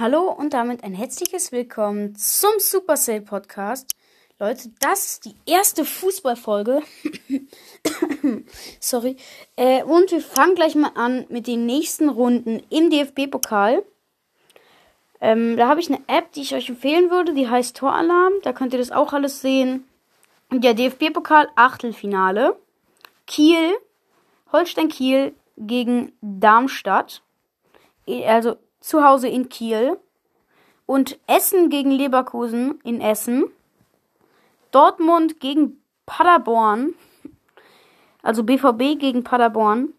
Hallo und damit ein herzliches Willkommen zum Supercell Podcast. Leute, das ist die erste Fußballfolge. Sorry. Äh, und wir fangen gleich mal an mit den nächsten Runden im DFB-Pokal. Ähm, da habe ich eine App, die ich euch empfehlen würde, die heißt Toralarm. Da könnt ihr das auch alles sehen. Und der DFB-Pokal Achtelfinale. Kiel, Holstein Kiel gegen Darmstadt. Also zu Hause in Kiel und Essen gegen Leverkusen in Essen. Dortmund gegen Paderborn, also BVB gegen Paderborn.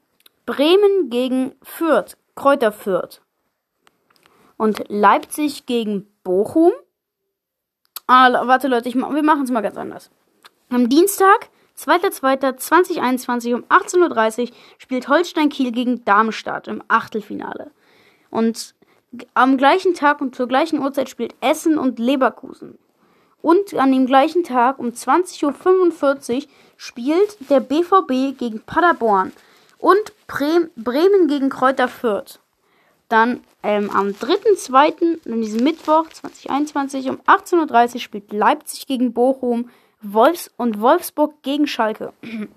Bremen gegen Fürth, Kräuter Fürth. Und Leipzig gegen Bochum. Ah, warte Leute, ich, wir machen es mal ganz anders. Am Dienstag, 2.2.2021 um 18.30 Uhr spielt Holstein Kiel gegen Darmstadt im Achtelfinale. Und am gleichen Tag und zur gleichen Uhrzeit spielt Essen und Leverkusen. Und an dem gleichen Tag um 20.45 Uhr spielt der BVB gegen Paderborn und Bremen gegen Kräuter Fürth. Dann ähm, am 3.2., an diesem Mittwoch 2021 um 18.30 Uhr spielt Leipzig gegen Bochum Wolfs und Wolfsburg gegen Schalke.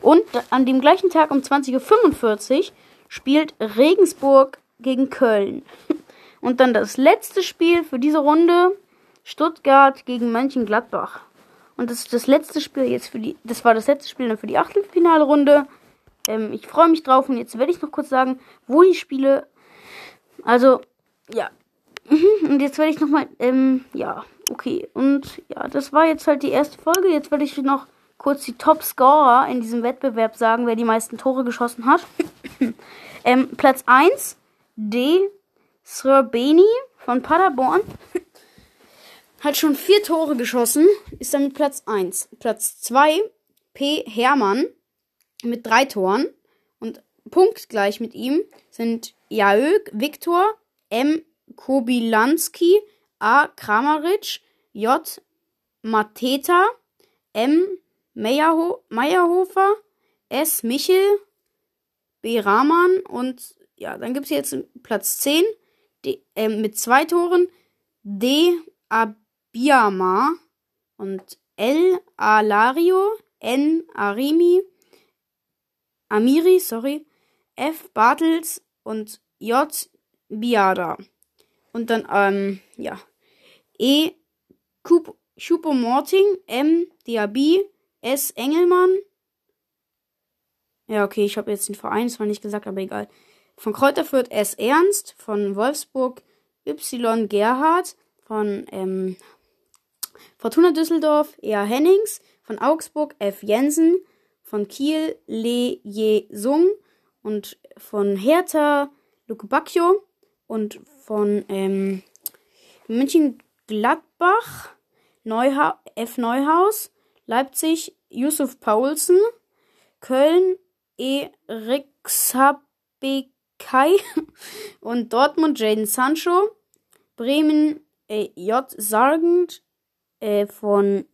Und an dem gleichen Tag um 20.45 Uhr spielt Regensburg gegen Köln. Und dann das letzte Spiel für diese Runde. Stuttgart gegen Mönchengladbach. Und das ist das letzte Spiel jetzt für die. Das war das letzte Spiel dann für die Achtelfinale-Runde. Ähm, ich freue mich drauf und jetzt werde ich noch kurz sagen, wo die Spiele. Also, ja. Und jetzt werde ich nochmal. Ähm, ja, okay. Und ja, das war jetzt halt die erste Folge. Jetzt werde ich noch kurz die Top-Scorer in diesem Wettbewerb sagen, wer die meisten Tore geschossen hat. ähm, Platz 1, D. Srbeni von Paderborn. hat schon vier Tore geschossen, ist damit Platz 1. Platz 2, P. Hermann mit drei Toren. Und punktgleich mit ihm sind Jaök Viktor, M. Kobilanski, A. Kramaric, J. Mateta, M. Meyerho Meyerhofer, S. Michel, B. Rahman und ja, dann gibt es jetzt Platz 10 D, äh, mit zwei Toren D. Abiyama und L. Alario, N. Arimi, Amiri, sorry, F. Bartels und J. Biada. Und dann, ähm, ja, E. Chupomorting, M. Diaby, S. Engelmann. Ja, okay, ich habe jetzt den Verein zwar nicht gesagt, aber egal. Von Kräuterfurt S. Ernst, von Wolfsburg Y. Gerhard, von ähm, Fortuna Düsseldorf E.A. Hennings, von Augsburg F. Jensen, von Kiel Le Je Sung und von Hertha Luke Bacchio und von ähm, München-Gladbach Neuha F. Neuhaus, Leipzig Yusuf Paulsen, Köln E. Rixabek und Dortmund Jaden Sancho, Bremen äh, J. Sargent äh, von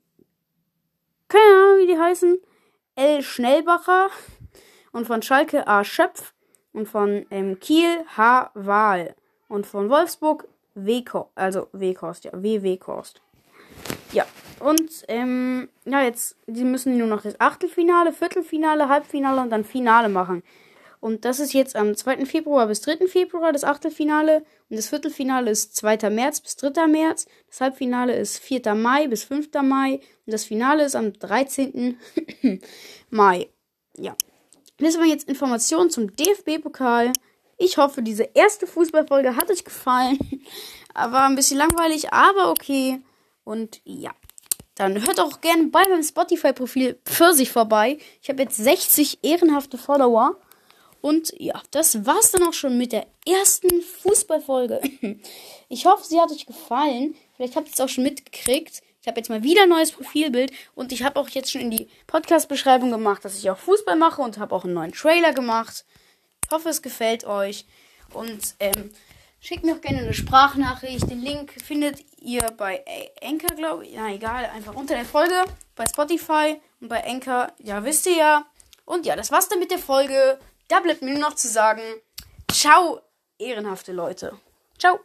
keine Ahnung, wie die heißen, L. Schnellbacher und von Schalke A. Schöpf und von ähm, Kiel H. Wahl und von Wolfsburg W. Ko also W. Kost, ja, W. W. Kost. Ja, und ähm, ja, jetzt, die müssen nur noch das Achtelfinale, Viertelfinale, Halbfinale und dann Finale machen. Und das ist jetzt am 2. Februar bis 3. Februar das Achtelfinale. Und das Viertelfinale ist 2. März bis 3. März. Das Halbfinale ist 4. Mai bis 5. Mai. Und das Finale ist am 13. Mai. Ja. Das waren jetzt Informationen zum DFB-Pokal. Ich hoffe, diese erste Fußballfolge hat euch gefallen. War ein bisschen langweilig, aber okay. Und ja. Dann hört auch gerne bei meinem Spotify-Profil für sich vorbei. Ich habe jetzt 60 ehrenhafte Follower. Und ja, das war's dann auch schon mit der ersten Fußballfolge. Ich hoffe, sie hat euch gefallen. Vielleicht habt ihr es auch schon mitgekriegt. Ich habe jetzt mal wieder ein neues Profilbild und ich habe auch jetzt schon in die Podcast-Beschreibung gemacht, dass ich auch Fußball mache und habe auch einen neuen Trailer gemacht. Ich hoffe, es gefällt euch. Und ähm, schickt mir auch gerne eine Sprachnachricht. Den Link findet ihr bei Anchor, glaube ich. Na egal, einfach unter der Folge. Bei Spotify und bei Anchor. Ja, wisst ihr ja. Und ja, das war's dann mit der Folge. Da bleibt mir nur noch zu sagen, ciao, ehrenhafte Leute. Ciao.